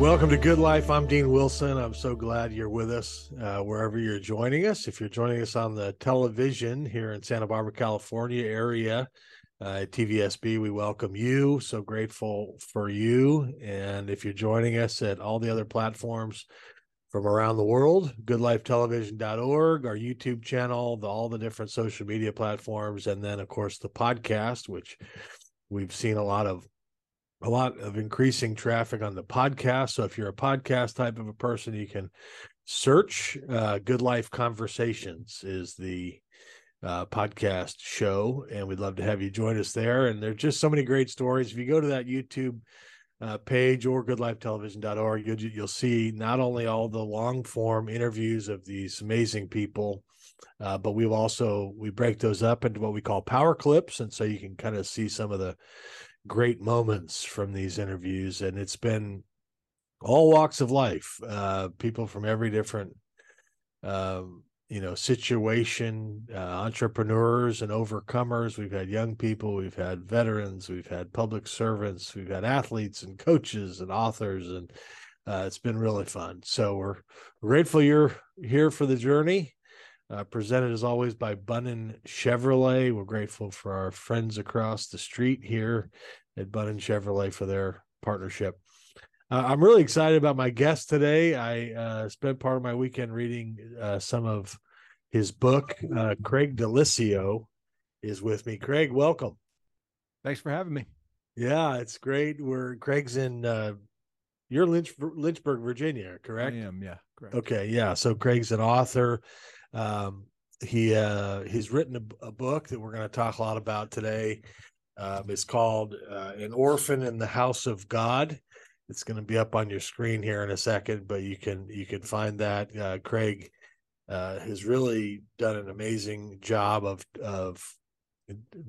Welcome to Good Life. I'm Dean Wilson. I'm so glad you're with us uh, wherever you're joining us. If you're joining us on the television here in Santa Barbara, California area, uh, TVSB, we welcome you. So grateful for you. And if you're joining us at all the other platforms from around the world, goodlifetelevision.org, our YouTube channel, the, all the different social media platforms, and then, of course, the podcast, which we've seen a lot of a lot of increasing traffic on the podcast. So if you're a podcast type of a person, you can search uh, Good Life Conversations is the uh, podcast show, and we'd love to have you join us there. And there's just so many great stories. If you go to that YouTube uh, page or goodlifetelevision.org, you'll, you'll see not only all the long form interviews of these amazing people, uh, but we've also we break those up into what we call power clips, and so you can kind of see some of the great moments from these interviews, and it's been all walks of life, uh, people from every different, um, you know, situation, uh, entrepreneurs and overcomers. We've had young people, we've had veterans, we've had public servants, we've had athletes and coaches and authors, and uh, it's been really fun. So we're grateful you're here for the journey. Uh, presented as always by Bunnin Chevrolet. We're grateful for our friends across the street here at Bunnin Chevrolet for their partnership. Uh, I'm really excited about my guest today. I uh, spent part of my weekend reading uh, some of his book. Uh, Craig Daliessio is with me. Craig, welcome. Thanks for having me. Yeah, it's great. We're Craig's in uh, you're Lynch, Lynchburg, Virginia, correct? I am. Yeah. Correct. Okay. Yeah. So Craig's an author. Um, he uh, he's written a, a, book that we're going to talk a lot about today. Um, it's called uh, "An Orphan in the House of God." It's going to be up on your screen here in a second, but you can you can find that. Uh, Craig uh, has really done an amazing job of of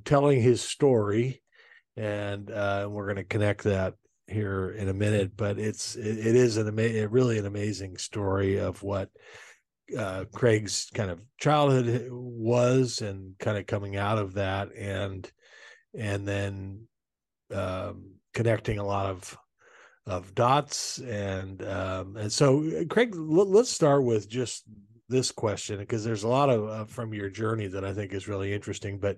telling his story, and uh, we're going to connect that here in a minute. But it's it, it is an ama- really an amazing story of what uh, Craig's kind of childhood was and kind of coming out of that and and then um, connecting a lot of of dots and um, and so Craig l- let's start with just this question because there's a lot of uh, from your journey that I think is really interesting but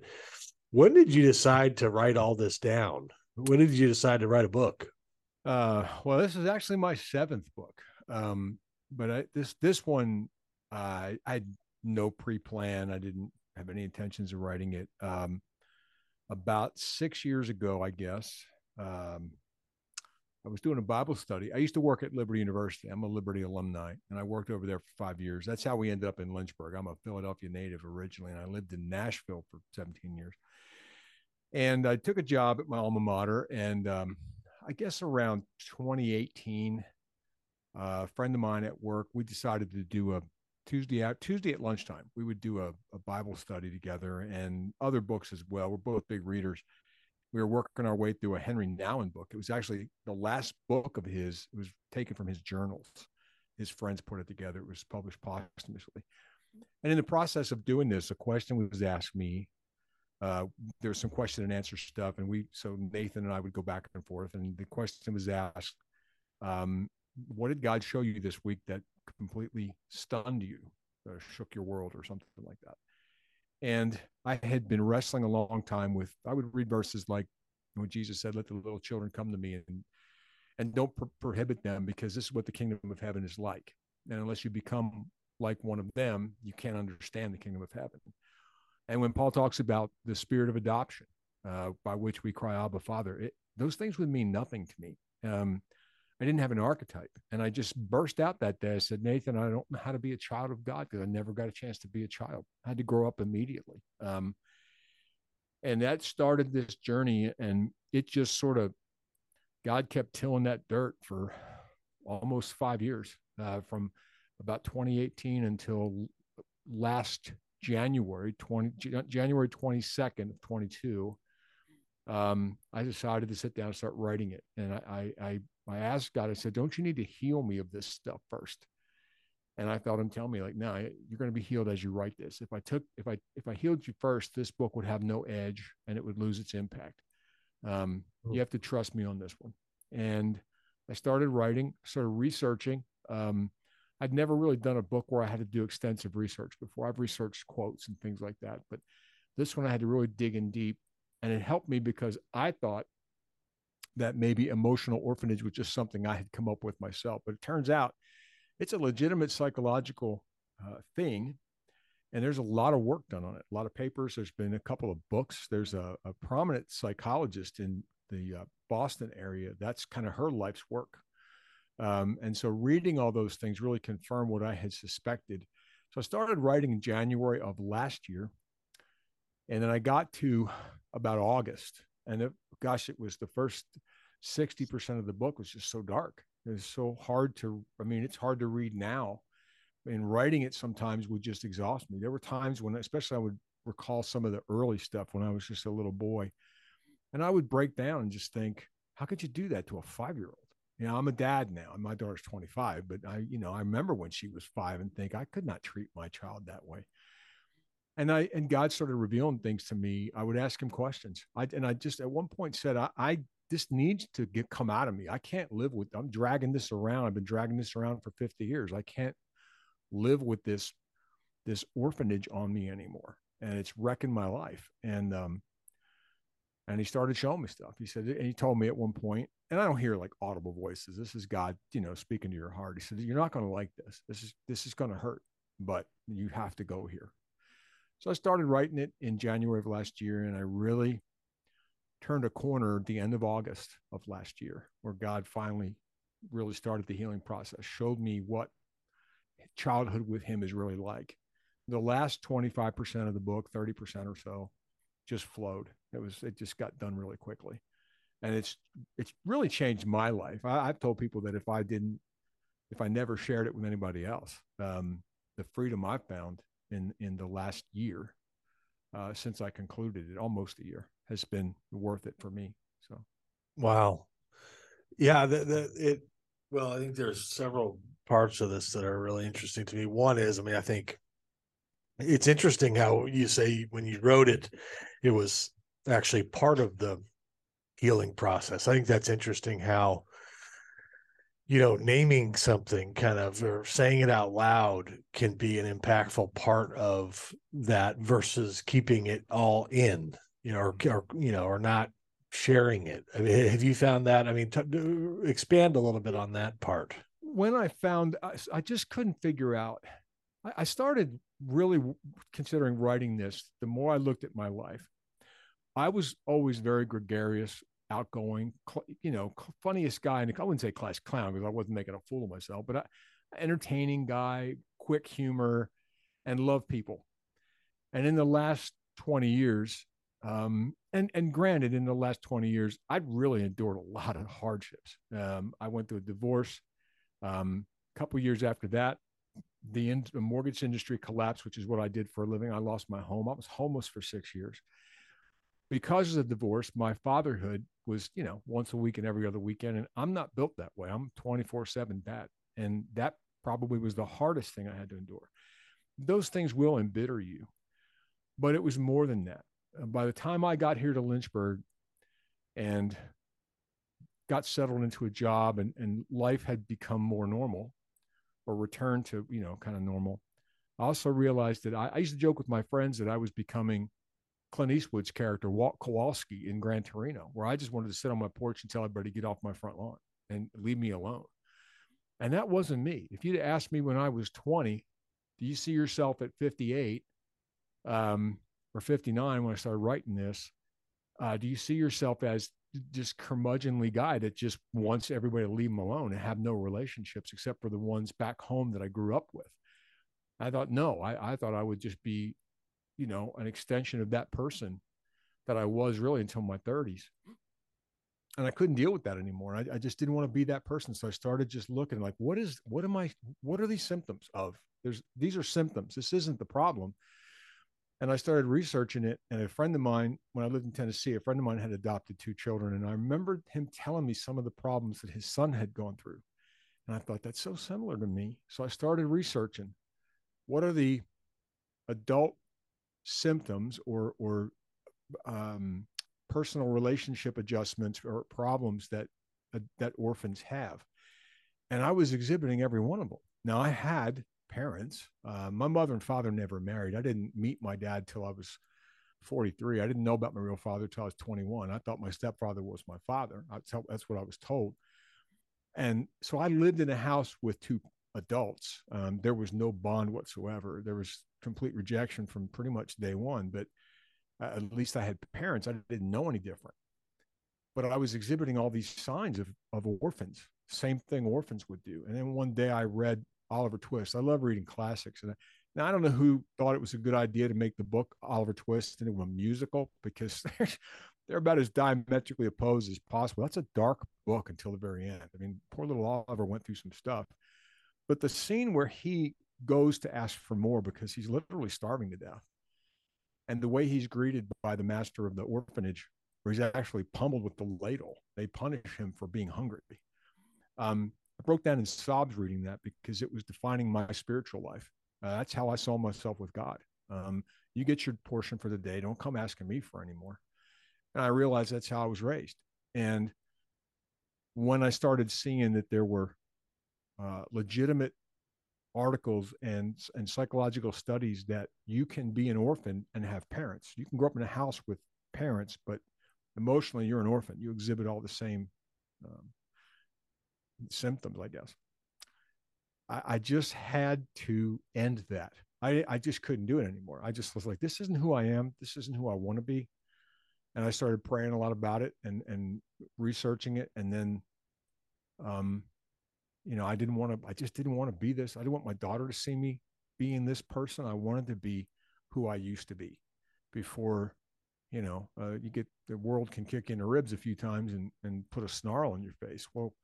when did you decide to write all this down? When did you decide to write a book? Uh, well this is actually my seventh book um, but I, this this one uh, I had no pre-plan. I didn't have any intentions of writing it. Um, about six years ago, I guess, um, I was doing a Bible study. I used to work at Liberty University. I'm a Liberty alumni, and I worked over there for five years. That's how we ended up in Lynchburg. I'm a Philadelphia native originally, and I lived in Nashville for 17 years. And I took a job at my alma mater, and um, I guess around 2018, uh, a friend of mine at work, we decided to do a Tuesday out Tuesday at lunchtime. We would do a, a Bible study together and other books as well. We're both big readers. We were working our way through a Henry Nouwen book. It was actually the last book of his. It was taken from his journals. His friends put it together. It was published posthumously. And in the process of doing this, a question was asked me. Uh, there was some question and answer stuff, and we so Nathan and I would go back and forth. And the question was asked, um, "What did God show you this week that completely stunned you, or shook your world, or something like that. And I had been wrestling a long time with, I would read verses like when Jesus said, Let the little children come to me and and don't pro- prohibit them because this is what the kingdom of heaven is like. And unless you become like one of them, you can't understand the kingdom of heaven. And when Paul talks about the spirit of adoption, uh, by which we cry, Abba, Father, it, those things would mean nothing to me. Um, I didn't have an archetype. And I just burst out that day. I said, Nathan, I don't know how to be a child of God because I never got a chance to be a child. I had to grow up immediately. Um, and that started this journey. And it just sort of, God kept tilling that dirt for almost five years uh, from about 2018 until last January 20 January 22nd of 22 um, I decided to sit down and start writing it. And I, I, I asked God, I said, don't you need to heal me of this stuff first? And I felt him tell me like, no, you're going to be healed as you write this. If I took, if I, if I healed you first, this book would have no edge and it would lose its impact. Um, you have to trust me on this one. And I started writing, started researching. Um, I'd never really done a book where I had to do extensive research before. I've researched quotes and things like that, but this one I had to really dig in deep. And it helped me because I thought that maybe emotional orphanage was just something I had come up with myself. But it turns out it's a legitimate psychological uh, thing. And there's a lot of work done on it, a lot of papers. There's been a couple of books. There's a, a prominent psychologist in the uh, Boston area. That's kind of her life's work. Um, and so reading all those things really confirmed what I had suspected. So I started writing in January of last year. And then I got to about August. And it, gosh, it was the first 60% of the book was just so dark. It was so hard to, I mean, it's hard to read now. And writing it sometimes would just exhaust me. There were times when, especially, I would recall some of the early stuff when I was just a little boy. And I would break down and just think, how could you do that to a five year old? You know, I'm a dad now, my daughter's 25, but I, you know, I remember when she was five and think I could not treat my child that way. And I and God started revealing things to me. I would ask him questions. I and I just at one point said, I, I this needs to get come out of me. I can't live with I'm dragging this around. I've been dragging this around for 50 years. I can't live with this this orphanage on me anymore. And it's wrecking my life. And um and he started showing me stuff. He said, and he told me at one point, and I don't hear like audible voices. This is God, you know, speaking to your heart. He said, You're not going to like this. This is this is going to hurt, but you have to go here. So I started writing it in January of last year, and I really turned a corner at the end of August of last year, where God finally really started the healing process, showed me what childhood with him is really like. The last 25% of the book, 30% or so, just flowed. It was it just got done really quickly, and it's it's really changed my life. I, have told people that if I didn't, if I never shared it with anybody else, um, the freedom I found in in the last year uh, since I concluded it, almost a year, has been worth it for me. So, wow, yeah, the, the it. Well, I think there's several parts of this that are really interesting to me. One is, I mean, I think it's interesting how you say when you wrote it, it was actually part of the healing process. I think that's interesting how you know naming something kind of or saying it out loud can be an impactful part of that versus keeping it all in you know or, mm-hmm. or you know or not sharing it. I mean, have you found that? I mean t- expand a little bit on that part. When i found i, I just couldn't figure out I, I started really considering writing this the more i looked at my life. I was always very gregarious, outgoing, you know, funniest guy. And I wouldn't say class clown because I wasn't making a fool of myself, but I, entertaining guy, quick humor, and love people. And in the last 20 years, um, and and granted, in the last 20 years, I've really endured a lot of hardships. Um, I went through a divorce. Um, a couple years after that, the, in, the mortgage industry collapsed, which is what I did for a living. I lost my home. I was homeless for six years because of the divorce, my fatherhood was, you know, once a week and every other weekend. And I'm not built that way. I'm 24 7 dad. And that probably was the hardest thing I had to endure. Those things will embitter you, but it was more than that. Uh, by the time I got here to Lynchburg and got settled into a job and, and life had become more normal or returned to, you know, kind of normal, I also realized that I, I used to joke with my friends that I was becoming Clint Eastwood's character, Walt Kowalski in Gran Torino, where I just wanted to sit on my porch and tell everybody to get off my front lawn and leave me alone. And that wasn't me. If you'd asked me when I was 20, do you see yourself at 58 um, or 59 when I started writing this? Uh, do you see yourself as just curmudgeonly guy that just wants everybody to leave him alone and have no relationships except for the ones back home that I grew up with? I thought, no, I, I thought I would just be you know, an extension of that person that I was really until my 30s. And I couldn't deal with that anymore. I, I just didn't want to be that person. So I started just looking like, what is, what am I, what are these symptoms of? There's, these are symptoms. This isn't the problem. And I started researching it. And a friend of mine, when I lived in Tennessee, a friend of mine had adopted two children. And I remembered him telling me some of the problems that his son had gone through. And I thought, that's so similar to me. So I started researching what are the adult symptoms or or um, personal relationship adjustments or problems that uh, that orphans have, and I was exhibiting every one of them. Now I had parents. Uh, my mother and father never married. I didn't meet my dad till I was 43. I didn't know about my real father till I was 21. I thought my stepfather was my father. That's what I was told. And so I lived in a house with two adults. Um, there was no bond whatsoever. There was complete rejection from pretty much day one. But uh, at least I had parents. I didn't know any different. But I was exhibiting all these signs of, of orphans, same thing orphans would do. And then one day I read Oliver Twist. I love reading classics. And I, now I don't know who thought it was a good idea to make the book Oliver Twist into a musical because they're, they're about as diametrically opposed as possible. That's a dark book until the very end. I mean, poor little Oliver went through some stuff. But the scene where he goes to ask for more because he's literally starving to death. And the way he's greeted by the master of the orphanage, where he's actually pummeled with the ladle, they punish him for being hungry. Um, I broke down in sobs reading that because it was defining my spiritual life. Uh, that's how I saw myself with God. Um, you get your portion for the day. Don't come asking me for any more. And I realized that's how I was raised. And when I started seeing that there were uh, legitimate articles and and psychological studies that you can be an orphan and have parents. You can grow up in a house with parents, but emotionally you're an orphan. You exhibit all the same um, symptoms, I guess. I, I, just had to end that. I, I just couldn't do it anymore. I just was like, this isn't who I am. This isn't who I want to be. And I started praying a lot about it and and researching it. And then um you know, I didn't want to, I just didn't want to be this. I didn't want my daughter to see me being this person. I wanted to be who I used to be before, you know, uh, you get the world can kick in the ribs a few times and, and put a snarl in your face. Well,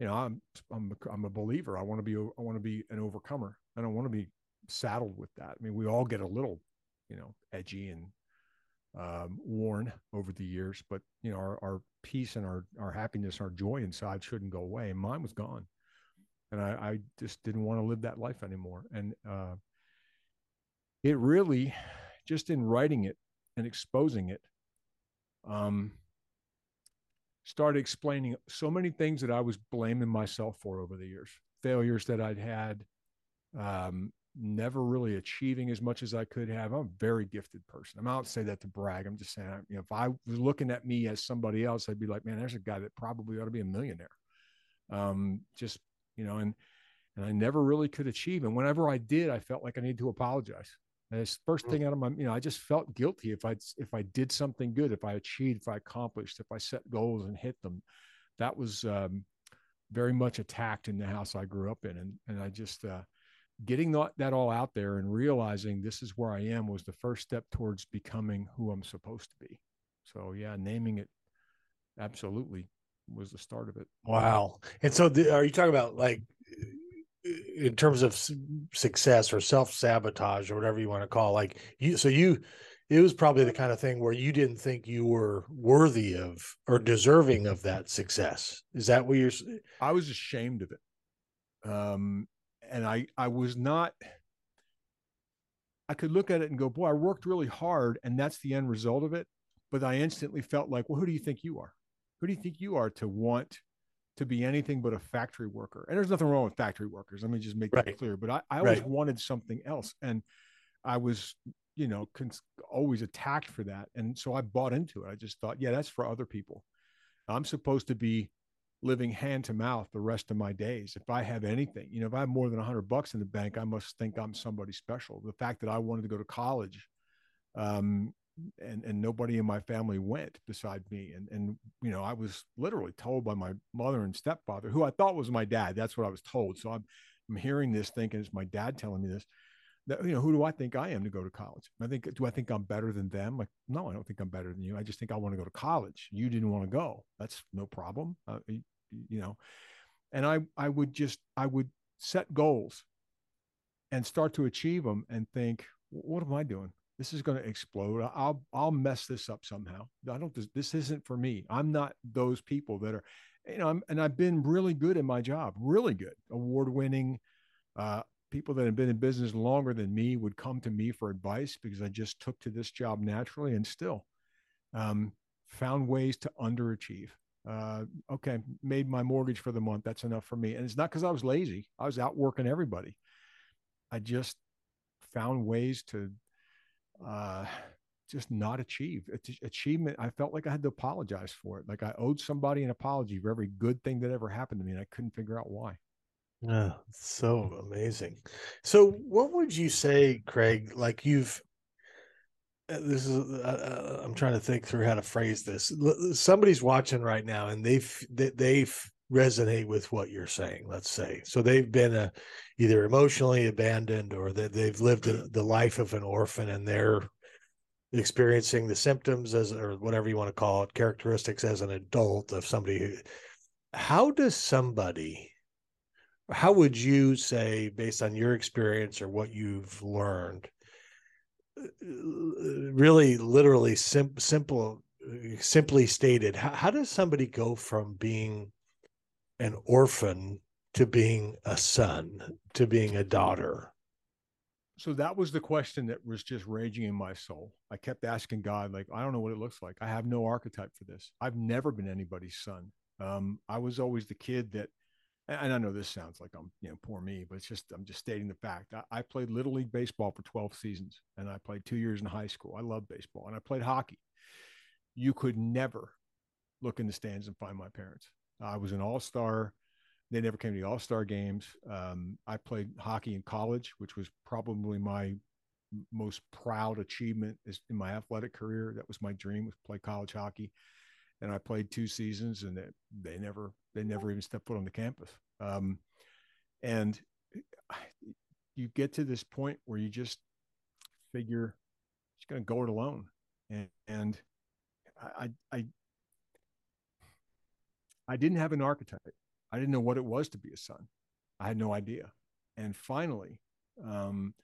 you know, I'm, I'm, a, I'm a believer. I want to be, I want to be an overcomer. I don't want to be saddled with that. I mean, we all get a little, you know, edgy and um, worn over the years, but you know, our, our peace and our, our happiness, our joy inside shouldn't go away. And mine was gone. And I, I just didn't want to live that life anymore. And uh, it really, just in writing it and exposing it, um, started explaining so many things that I was blaming myself for over the years, failures that I'd had, um, never really achieving as much as I could have. I'm a very gifted person. I'm not say that to brag. I'm just saying, you know, if I was looking at me as somebody else, I'd be like, man, there's a guy that probably ought to be a millionaire. Um, just, you know, and, and I never really could achieve. And whenever I did, I felt like I needed to apologize. And it's first mm. thing out of my, you know, I just felt guilty if I, if I did something good, if I achieved, if I accomplished, if I set goals and hit them, that was, um, very much attacked in the house I grew up in. And, and I just, uh, getting that, that all out there and realizing this is where I am was the first step towards becoming who I'm supposed to be. So yeah, naming it absolutely was the start of it. Wow. And so the, are you talking about like in terms of success or self sabotage or whatever you want to call it, like you so you it was probably the kind of thing where you didn't think you were worthy of or deserving of that success. Is that what you're I was ashamed of it. Um and I I was not I could look at it and go, boy, I worked really hard, and that's the end result of it. But I instantly felt like, well, who do you think you are? Who do you think you are to want to be anything but a factory worker? And there's nothing wrong with factory workers. Let me just make right. that clear. But I, I always right. wanted something else, and I was, you know, cons- always attacked for that. And so I bought into it. I just thought, yeah, that's for other people. I'm supposed to be living hand to mouth the rest of my days. If I have anything, you know, if I have more than a hundred bucks in the bank, I must think I'm somebody special. The fact that I wanted to go to college, um, and and nobody in my family went beside me, and and you know, I was literally told by my mother and stepfather, who I thought was my dad. That's what I was told. So I'm I'm hearing this, thinking it's my dad telling me this. You know, who do I think I am to go to college? I think, do I think I'm better than them? Like, no, I don't think I'm better than you. I just think I want to go to college. You didn't want to go. That's no problem. Uh, you, you know, and I, I would just, I would set goals and start to achieve them and think, what am I doing? This is going to explode. I'll, I'll mess this up somehow. I don't, this, this isn't for me. I'm not those people that are, you know, I'm, and I've been really good in my job, really good, award winning, uh, people that have been in business longer than me would come to me for advice because I just took to this job naturally and still um, found ways to underachieve. Uh, okay, made my mortgage for the month. That's enough for me. And it's not because I was lazy. I was out working everybody. I just found ways to uh, just not achieve achievement. I felt like I had to apologize for it. Like I owed somebody an apology for every good thing that ever happened to me. And I couldn't figure out why. Yeah, so amazing. So, what would you say, Craig? Like you've, uh, this is, uh, uh, I'm trying to think through how to phrase this. Somebody's watching right now, and they've they, they've resonate with what you're saying. Let's say so they've been a, either emotionally abandoned or that they've lived the life of an orphan, and they're experiencing the symptoms as or whatever you want to call it, characteristics as an adult of somebody who. How does somebody how would you say based on your experience or what you've learned uh, really literally sim- simple simply stated how, how does somebody go from being an orphan to being a son to being a daughter? So that was the question that was just raging in my soul. I kept asking god like i don't know what it looks like. I have no archetype for this. I've never been anybody's son. Um, i was always the kid that and I know this sounds like I'm, you know, poor me, but it's just I'm just stating the fact. I, I, played little league baseball for 12 seasons, and I played two years in high school. I love baseball, and I played hockey. You could never look in the stands and find my parents. I was an all star. They never came to the all star games. Um, I played hockey in college, which was probably my most proud achievement in my athletic career. That was my dream was play college hockey and I played two seasons, and they, they never they never even stepped foot on the campus. Um, and you get to this point where you just figure it's going to go it alone, and and I I I didn't have an archetype. I didn't know what it was to be a son. I had no idea. And finally, um,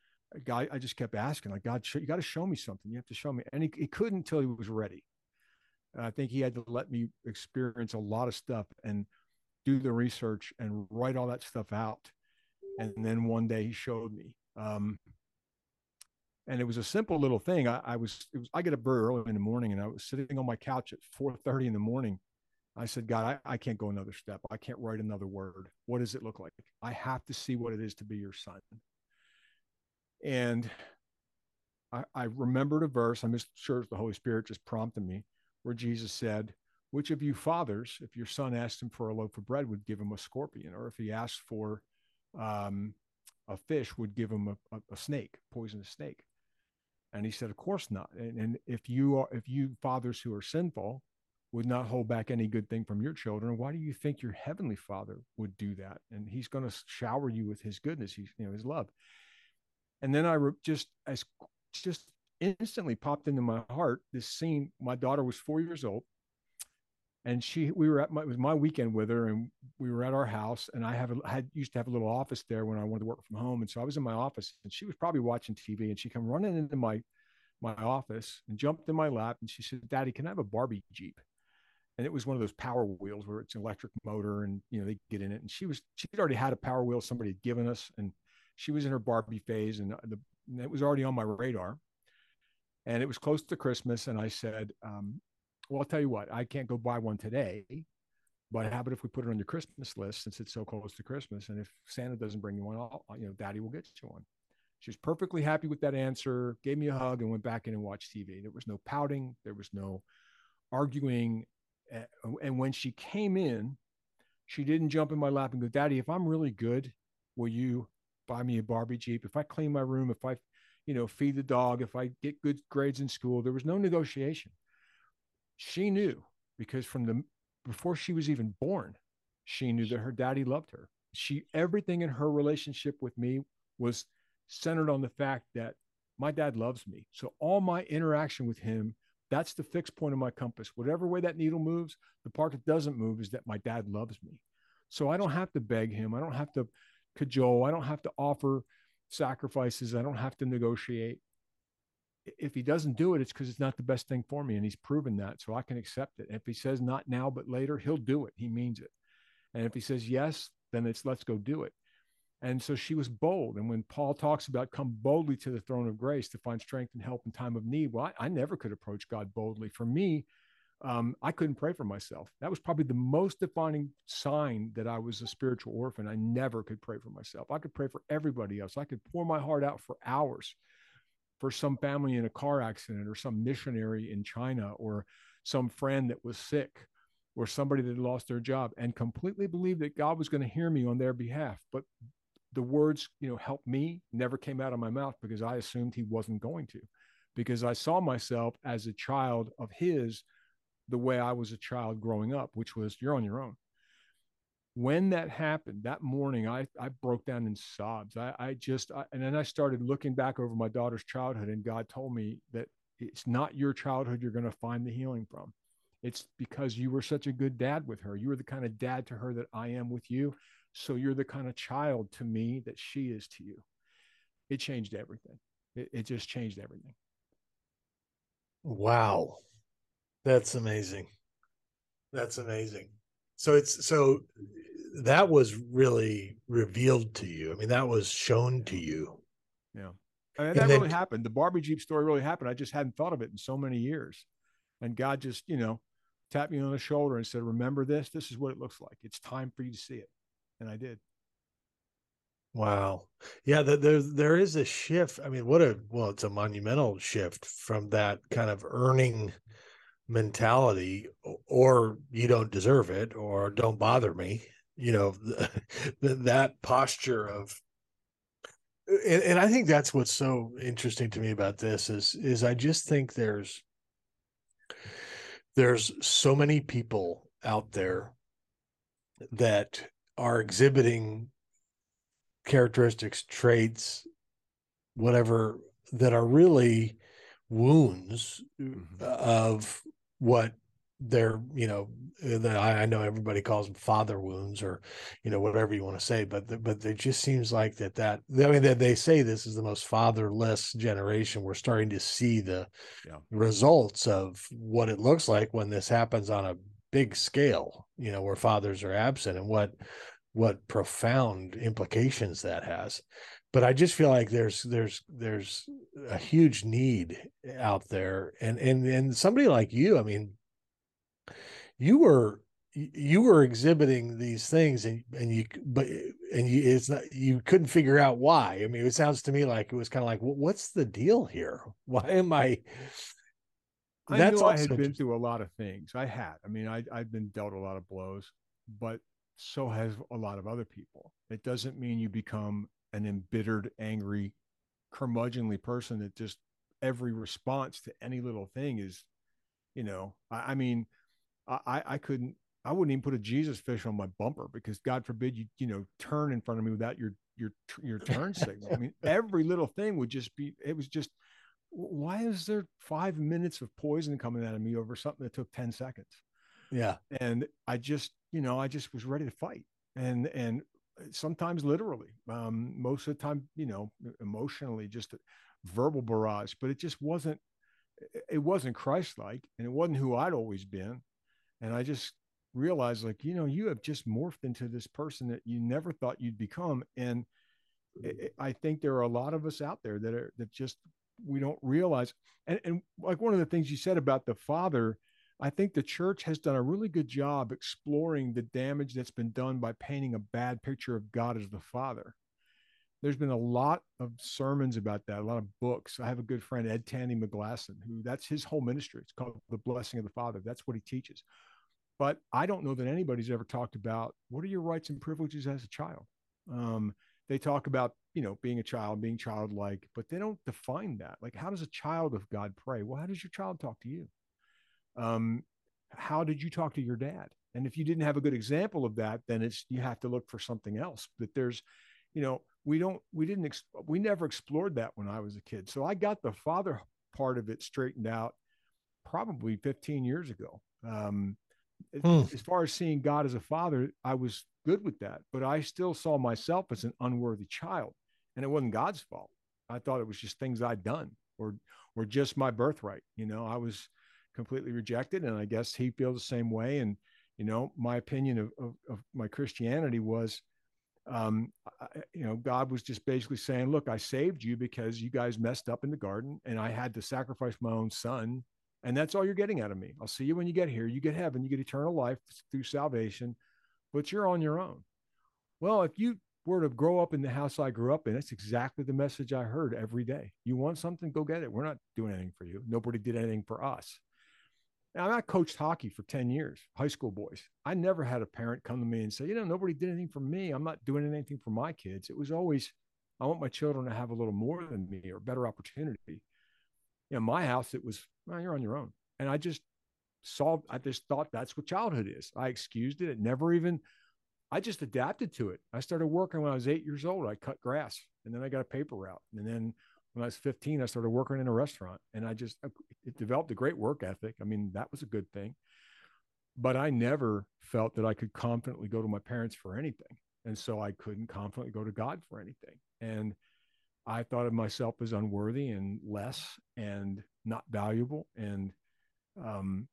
guy, I just kept asking, like, God, you got to show me something. You have to show me. And he, he couldn't until he was ready. I think he had to let me experience a lot of stuff and do the research and write all that stuff out. And then one day he showed me. Um, and it was a simple little thing. I, I was, was, I get up very early in the morning and I was sitting on my couch at 4:30 in the morning. I said, God, I, I can't go another step. I can't write another word. What does it look like? I have to see what it is to be your son. And I, I remembered a verse. I'm just sure the Holy Spirit just prompted me where Jesus said, Which of you fathers, if your son asked him for a loaf of bread, would give him a scorpion? Or if he asked for um, a fish, would give him a, a, a snake, poisonous snake? And he said, Of course not. And, and if you are, if you fathers who are sinful would not hold back any good thing from your children, why do you think your heavenly father would do that? And he's going to shower you with his goodness, he's, you know, his love. And then I re- just as just instantly popped into my heart this scene. My daughter was four years old, and she we were at my it was my weekend with her, and we were at our house. And I have had used to have a little office there when I wanted to work from home, and so I was in my office, and she was probably watching TV, and she come running into my my office and jumped in my lap, and she said, "Daddy, can I have a Barbie Jeep?" and it was one of those power wheels where it's an electric motor and you know they get in it and she was she'd already had a power wheel somebody had given us and she was in her barbie phase and the, it was already on my radar and it was close to Christmas. And I said, um, well, I'll tell you what, I can't go buy one today, but how about if we put it on your Christmas list since it's so close to Christmas? And if Santa doesn't bring you one, I'll, you know, daddy will get you one. She was perfectly happy with that answer, gave me a hug and went back in and watched TV. There was no pouting. There was no arguing. And when she came in, she didn't jump in my lap and go, Daddy, if I'm really good, will you buy me a Barbie Jeep? If I clean my room, if I you know, feed the dog, if I get good grades in school, there was no negotiation. She knew because from the before she was even born, she knew that her daddy loved her. She everything in her relationship with me was centered on the fact that my dad loves me. So all my interaction with him, that's the fixed point of my compass. Whatever way that needle moves, the part that doesn't move is that my dad loves me. So I don't have to beg him. I don't have to cajole. I don't have to offer sacrifices. I don't have to negotiate. If he doesn't do it, it's because it's not the best thing for me. And he's proven that. So I can accept it. And if he says not now, but later, he'll do it. He means it. And if he says yes, then it's let's go do it. And so she was bold. And when Paul talks about come boldly to the throne of grace to find strength and help in time of need, well, I, I never could approach God boldly. For me, um, I couldn't pray for myself. That was probably the most defining sign that I was a spiritual orphan. I never could pray for myself. I could pray for everybody else. I could pour my heart out for hours for some family in a car accident or some missionary in China or some friend that was sick or somebody that lost their job and completely believe that God was going to hear me on their behalf. But the words, you know, help me never came out of my mouth because I assumed he wasn't going to, because I saw myself as a child of his the way I was a child growing up, which was you're on your own. When that happened that morning, I, I broke down in sobs. I, I just, I, and then I started looking back over my daughter's childhood, and God told me that it's not your childhood you're going to find the healing from. It's because you were such a good dad with her. You were the kind of dad to her that I am with you. So you're the kind of child to me that she is to you. It changed everything. It, it just changed everything. Wow. That's amazing. That's amazing. So it's so that was really revealed to you. I mean, that was shown to you. Yeah. And, that then, really happened. The Barbie Jeep story really happened. I just hadn't thought of it in so many years. And God just, you know, tapped me on the shoulder and said, Remember this? This is what it looks like. It's time for you to see it. And I did. Wow. Yeah, there there is a shift. I mean, what a well, it's a monumental shift from that kind of earning mentality or you don't deserve it or don't bother me you know that posture of and, and, i think that's what's so interesting to me about this is is i just think there's there's so many people out there that are exhibiting characteristics traits whatever that are really wounds mm-hmm. of what their you know eh, the, I know everybody calls them father wounds or you know whatever you want to say but the, but it just seems like that that I mean that they say this is the most fatherless generation we're starting to see the yeah. results of what it looks like when this happens on a big scale you know where fathers are absent and what what profound implications that has but I just feel like there's there's there's a huge need out there, and and and somebody like you, I mean, you were you were exhibiting these things and and you but and you it's not you couldn't figure out why i mean it sounds to me like it was kind of like what's the deal here why am i I that's knew I had been through a lot of things. I had. I mean, I I've been dealt a lot of blows, but so has a lot of other people. It doesn't mean you become an embittered, angry, curmudgeonly person that just every response to any little thing is, you know, I, I mean, I, I couldn't, I wouldn't even put a Jesus fish on my bumper because God forbid you, you know, turn in front of me without your, your, your turn signal. I mean, every little thing would just be, it was just, why is there five minutes of poison coming out of me over something that took 10 seconds? Yeah. And I just, you know, I just was ready to fight. And, and sometimes literally, um, most of the time, you know, emotionally, just a verbal barrage, but it just wasn't, it wasn't Christ-like and it wasn't who I'd always been. And I just realized like, you know, you have just morphed into this person that you never thought you'd become. And I think there are a lot of us out there that are, that just, we don't realize. And, and like one of the things you said about the father, I think the church has done a really good job exploring the damage that's been done by painting a bad picture of God as the Father. There's been a lot of sermons about that, a lot of books. I have a good friend, Ed Tandy McGlasson, who that's his whole ministry. It's called The Blessing of the Father. That's what he teaches. But I don't know that anybody's ever talked about what are your rights and privileges as a child. Um, they talk about you know being a child, being childlike, but they don't define that. Like, how does a child of God pray? Well, how does your child talk to you? Um, how did you talk to your dad? And if you didn't have a good example of that then it's you have to look for something else. But there's you know we don't we didn't ex- we never explored that when i was a kid. So i got the father part of it straightened out probably 15 years ago. Um, hmm. as far as seeing god as a father i was good with that but i still saw myself as an unworthy child and it wasn't god's fault. I thought it was just things i'd done or or just my birthright you know? I was completely rejected. And I guess he feels the same way. And, you know, my opinion of, of, of my Christianity was, um, I, you know, God was just basically saying, look, I saved you because you guys messed up in the garden and I had to sacrifice my own son And that's all you're getting out of me. I'll see you when you get here. You get heaven, you get eternal life through salvation, but you're on your own. Well, if you were to grow up in the house I grew up in, that's exactly the message I heard every day. You want something, go get it. We're not doing anything for you. Nobody did anything for us. Now, I coached hockey for 10 years, high school boys. I never had a parent come to me and say, you know, nobody did anything for me. I'm not doing anything for my kids. It was always, I want my children to have a little more than me or better opportunity. In my house, it was, well, you're on your own. And I just saw, I just thought that's what childhood is. I excused it. It never even, I just adapted to it. I started working when I was eight years old. I cut grass and then I got a paper route. And then when I was 15, I started working in a restaurant and I just, it developed a great work ethic. I mean, that was a good thing. But I never felt that I could confidently go to my parents for anything. And so I couldn't confidently go to God for anything. And I thought of myself as unworthy and less and not valuable. And um,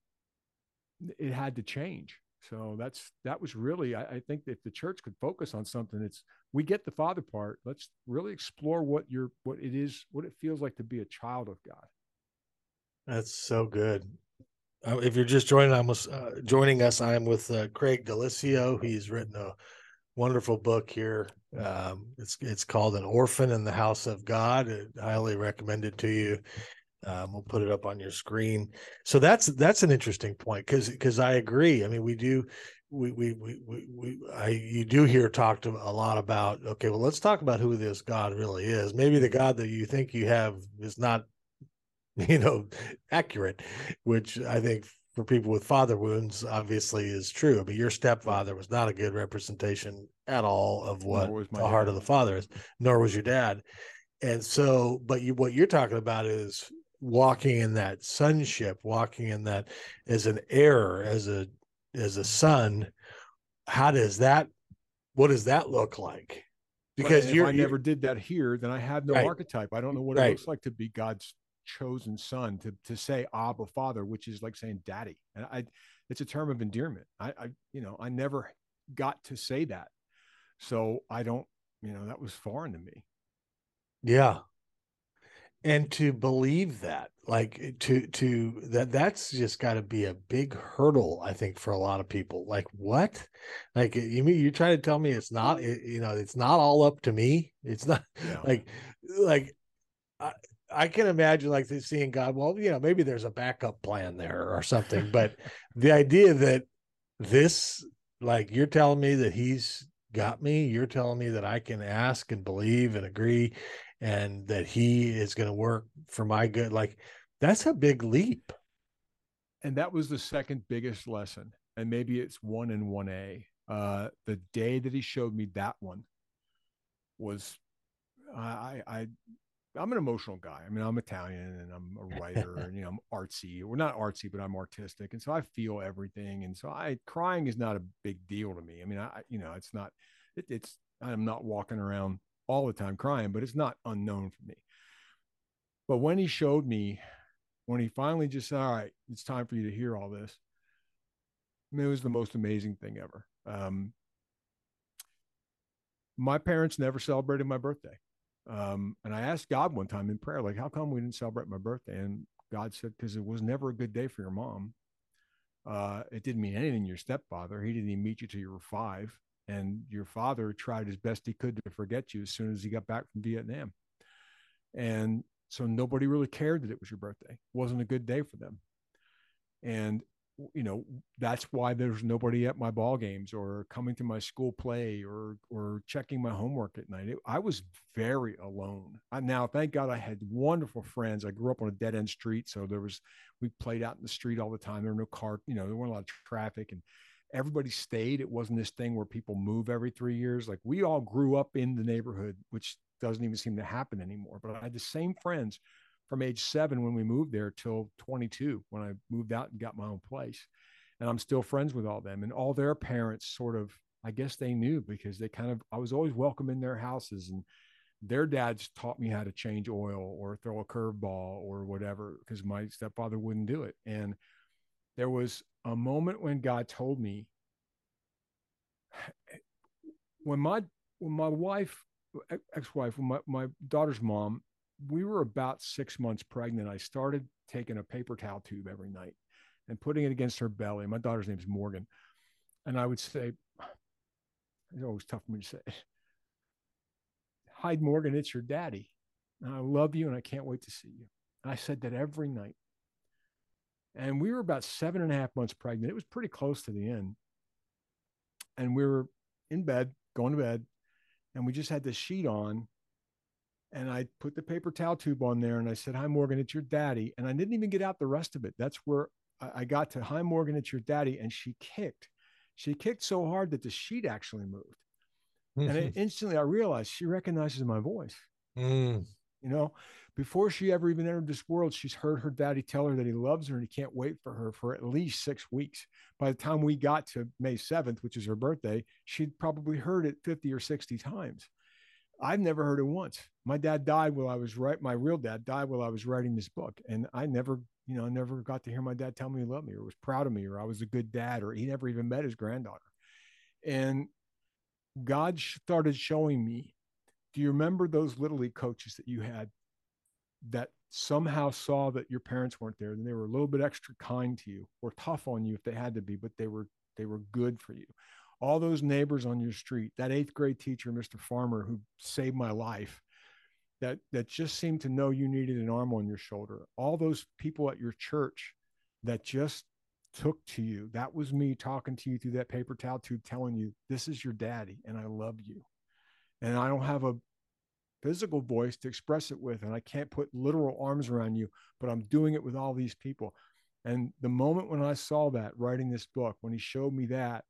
it had to change. So that's that was really I, I think if the church could focus on something, it's we get the father part. Let's really explore what you're what it is, what it feels like to be a child of God. That's so good. Uh, if you're just joining, I'm uh, joining us. I'm with uh, Craig Daliessio. He's written a wonderful book here. Um, it's it's called An Orphan in the House of God. I highly recommend it to you. Um, we'll put it up on your screen. So that's that's an interesting point because because I agree. I mean, we do we, we we we we I you do hear talked a lot about okay, well, let's talk about who this God really is. Maybe the God that you think you have is not, you know, accurate, which I think for people with father wounds obviously is true. But your stepfather was not a good representation at all of what the dad. heart of the father is, nor was your dad. And so, but you what you're talking about is walking in that sonship, walking in that as an heir, as a as a son. How does that? What does that look like? Because you I never did that here, then I have no right. archetype. I don't know what right. it looks like to be God's chosen son to to say Abba Father, which is like saying Daddy, and I, it's a term of endearment. I, I, you know, I never got to say that, so I don't, you know, that was foreign to me. Yeah, and to believe that like eh, to to that that's just got to be a big hurdle i think for a lot of people. Like what? Like eh, you mean you try to tell me it's not it, you know it's not all up to me? It's not yeah. like like I, I can imagine like seeing god well you know maybe there's a backup plan there or something but the idea that this like you're telling me that he's got me you're telling me that i can ask and believe and agree and that he is going to work for my good like that's a big leap. And that was the second biggest lesson and maybe it's one in 1a uh the day that he showed me that one was i i i'm an emotional guy. I mean i'm italian and i'm a writer and you know i'm artsy we're not artsy but i'm artistic and so i feel everything and so i crying is not a big deal to me. I mean i you know it's not it, it's i'm not walking around all the time crying, but it's not unknown for me. But when he showed me, when he finally just said, All right, it's time for you to hear all this, I mean, it was the most amazing thing ever. Um, my parents never celebrated my birthday. Um, and I asked God one time in prayer, like, how come we didn't celebrate my birthday? And God said, because it was never a good day for your mom. Uh, it didn't mean anything to your stepfather. He didn't even meet you till you were five and your father tried as best he could to forget you as soon as he got back from Vietnam. And so nobody really cared that it was your birthday. It wasn't a good day for them. And you know that's why there's nobody at my ball games or coming to my school play or or checking my homework at night. It, I was very alone. I, now, thank God, I had wonderful friends. I grew up on a dead end street, so there was we played out in the street all the time. There were no car, you know, there weren't a lot of traffic, and everybody stayed. It wasn't this thing where people move every three years. Like we all grew up in the neighborhood, which doesn't even seem to happen anymore. But I had the same friends from age seven when we moved there till 22 when I moved out and got my own place. And I'm still friends with all them and all their parents sort of, I guess they knew because they kind of, I was always welcome in their houses and their dads taught me how to change oil or throw a curveball or whatever because my stepfather wouldn't do it. And there was a moment when God told me when my when my wife ex-wife my, my daughter's mom we were about six months pregnant. I started taking a paper towel tube every night and putting it against her belly. My daughter's name is Morgan. And I would say, it's always tough for me to say, Hide Morgan, it's your daddy. And I love you and I can't wait to see you. And I said that every night. And we were about seven and a half months pregnant. It was pretty close to the end. And we were in bed, going to bed, and we just had this sheet on. And I put the paper towel tube on there and I said, Hi, Morgan, it's your daddy. And I didn't even get out the rest of it. That's where I got to, Hi, Morgan, it's your daddy. And she kicked. She kicked so hard that the sheet actually moved. Mm-hmm. And it, instantly I realized she recognizes my voice. Mm. You know, before she ever even entered this world, she's heard her daddy tell her that he loves her and he can't wait for her for at least six weeks. By the time we got to May 7th, which is her birthday, she'd probably heard it 50 or 60 times. I've never heard it once. My dad died while I was right. My real dad died while I was writing this book. And I never, you know, I never got to hear my dad tell me he loved me or was proud of me or I was a good dad or he never even met his granddaughter. And God started showing me. Do you remember those little league coaches that you had that somehow saw that your parents weren't there and they were a little bit extra kind to you or tough on you if they had to be, but they were they were good for you. All those neighbors on your street, that eighth grade teacher, Mr. Farmer, who saved my life, that that just seemed to know you needed an arm on your shoulder. All those people at your church that just took to you. That was me talking to you through that paper towel tube, telling you, This is your daddy, and I love you. And I don't have a physical voice to express it with, and I can't put literal arms around you, but I'm doing it with all these people. And the moment when I saw that writing this book, when he showed me that,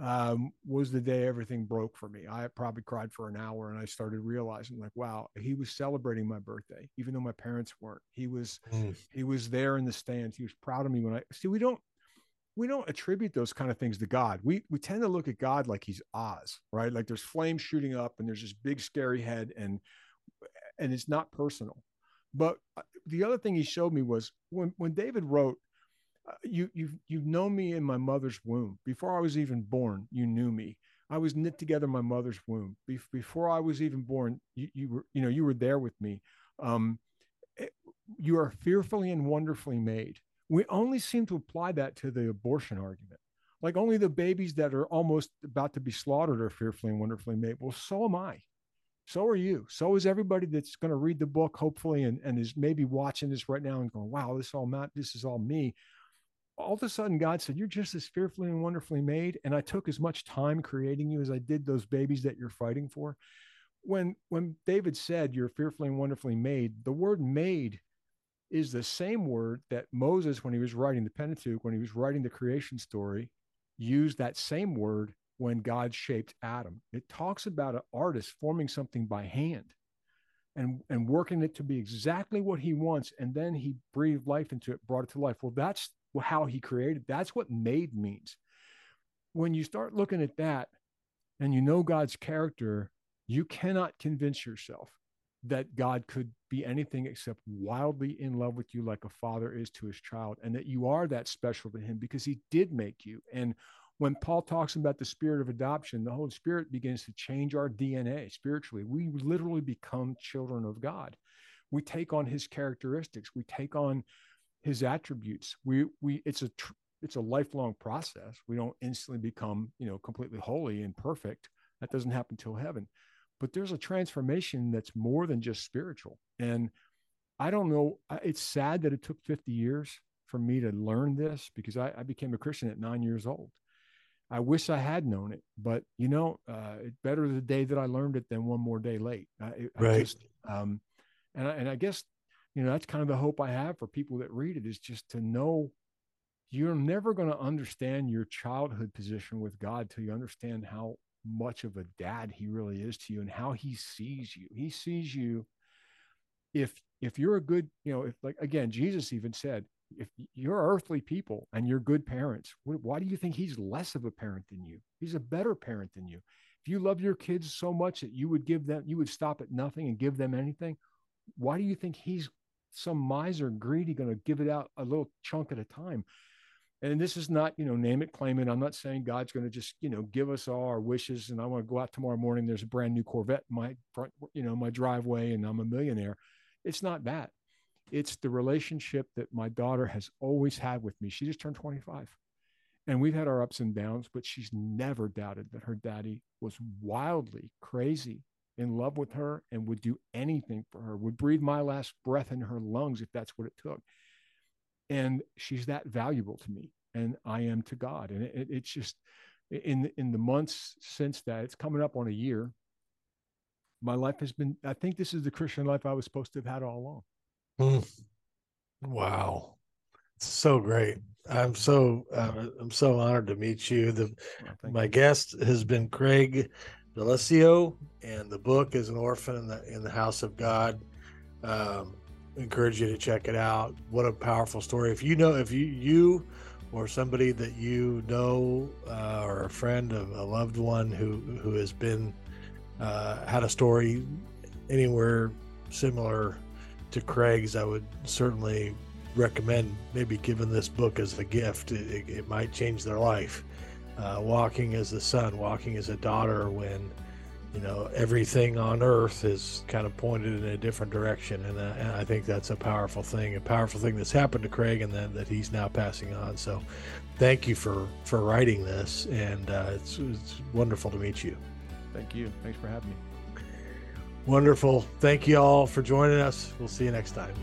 um, was the day everything broke for me. I probably cried for an hour and I started realizing like, wow, he was celebrating my birthday, even though my parents weren't. He was, mm. he was there in the stands. He was proud of me when I see, we don't, we don't attribute those kind of things to God. We, we tend to look at God like he's Oz, right? Like there's flames shooting up and there's this big scary head and, and it's not personal. But uh, the other thing he showed me was when, when David wrote, uh, you you've you've known me in my mother's womb before I was even born. You knew me. I was knit together in my mother's womb Be- before I was even born. You, you were you know you were there with me. Um, it, eh, you are fearfully and wonderfully made. We only seem to apply that to the abortion argument. Like only the babies that are almost about to be slaughtered are fearfully and wonderfully made. Well, so am I. So are you. So is everybody that's going to read the book, hopefully, and, and is maybe watching this right now and going, wow, this all Matt, this is all me all of a sudden God said, You're just as fearfully and wonderfully made. And I took as much time creating you as I did those babies that you're fighting for. When when David said you're fearfully and wonderfully made, the word made is the same word that Moses, when he was writing the Pentateuch, when he was writing the creation story, used that same word when God shaped Adam. It talks about an artist forming something by hand and, and working it to be exactly what he wants. And then he breathed life into it, brought it to life. Well, that's how he created. That's what made means. When you start looking at that and you know God's character, you cannot convince yourself that God could be anything except wildly in love with you like a father is to his child, and that you are that special to him because he did make you. And when Paul talks about the spirit of adoption, the Holy Spirit begins to change our DNA spiritually. We literally become children of God. We take on his characteristics, we take on his attributes. We we it's a tr- it's a lifelong process. We don't instantly become you know completely holy and perfect. That doesn't happen till heaven. But there's a transformation that's more than just spiritual. And I don't know. It's sad that it took 50 years for me to learn this because I, I became a Christian at nine years old. I wish I had known it, but you know, uh, it's better the day that I learned it than one more day late. I, right. I just, um, and I, and I guess you know that's kind of the hope i have for people that read it is just to know you're never going to understand your childhood position with god till you understand how much of a dad he really is to you and how he sees you. He sees you if if you're a good you know if like again jesus even said if you're earthly people and you're good parents why do you think he's less of a parent than you? He's a better parent than you. If you love your kids so much that you would give them you would stop at nothing and give them anything why do you think he's some miser greedy going to give it out a little chunk at a time and this is not you know name it claim it i'm not saying god's going to just you know give us all our wishes and i want to go out tomorrow morning there's a brand new corvette in my front you know my driveway and i'm a millionaire it's not that. It's the relationship that my daughter has always had with me. She just turned 25. And we've had our ups and downs, but she's never doubted that her daddy was wildly crazy in love with her and would do anything for her, would breathe my last breath in her lungs if that's what it took. And she's that valuable to me, and I am to God. And it, it's just in in the months since that, it's coming up on a year. My life has been. I think this is the Christian life I was supposed to have had all along. Mm. Wow, so great. I'm so uh, I'm so honored to meet you. The well, my you. guest has been Craig Daliessio, and the book is an orphan in the in the house of God. Um, encourage you to check it out. What a powerful story! If you know, if you you or somebody that you know uh, or a friend of a loved one who who has been uh, had a story anywhere similar to Craig's, I would certainly recommend maybe giving this book as a gift. It, it might change their life. Uh, walking as a son, walking as a daughter, when you know everything on earth is kind of pointed in a different direction, and, uh, and I think that's a powerful thing, a powerful thing that's happened to Craig, and then that he's now passing on. So, thank you for for writing this, and uh, it's, it's wonderful to meet you. Thank you. Thanks for having me. Wonderful. Thank you all for joining us. We'll see you next time.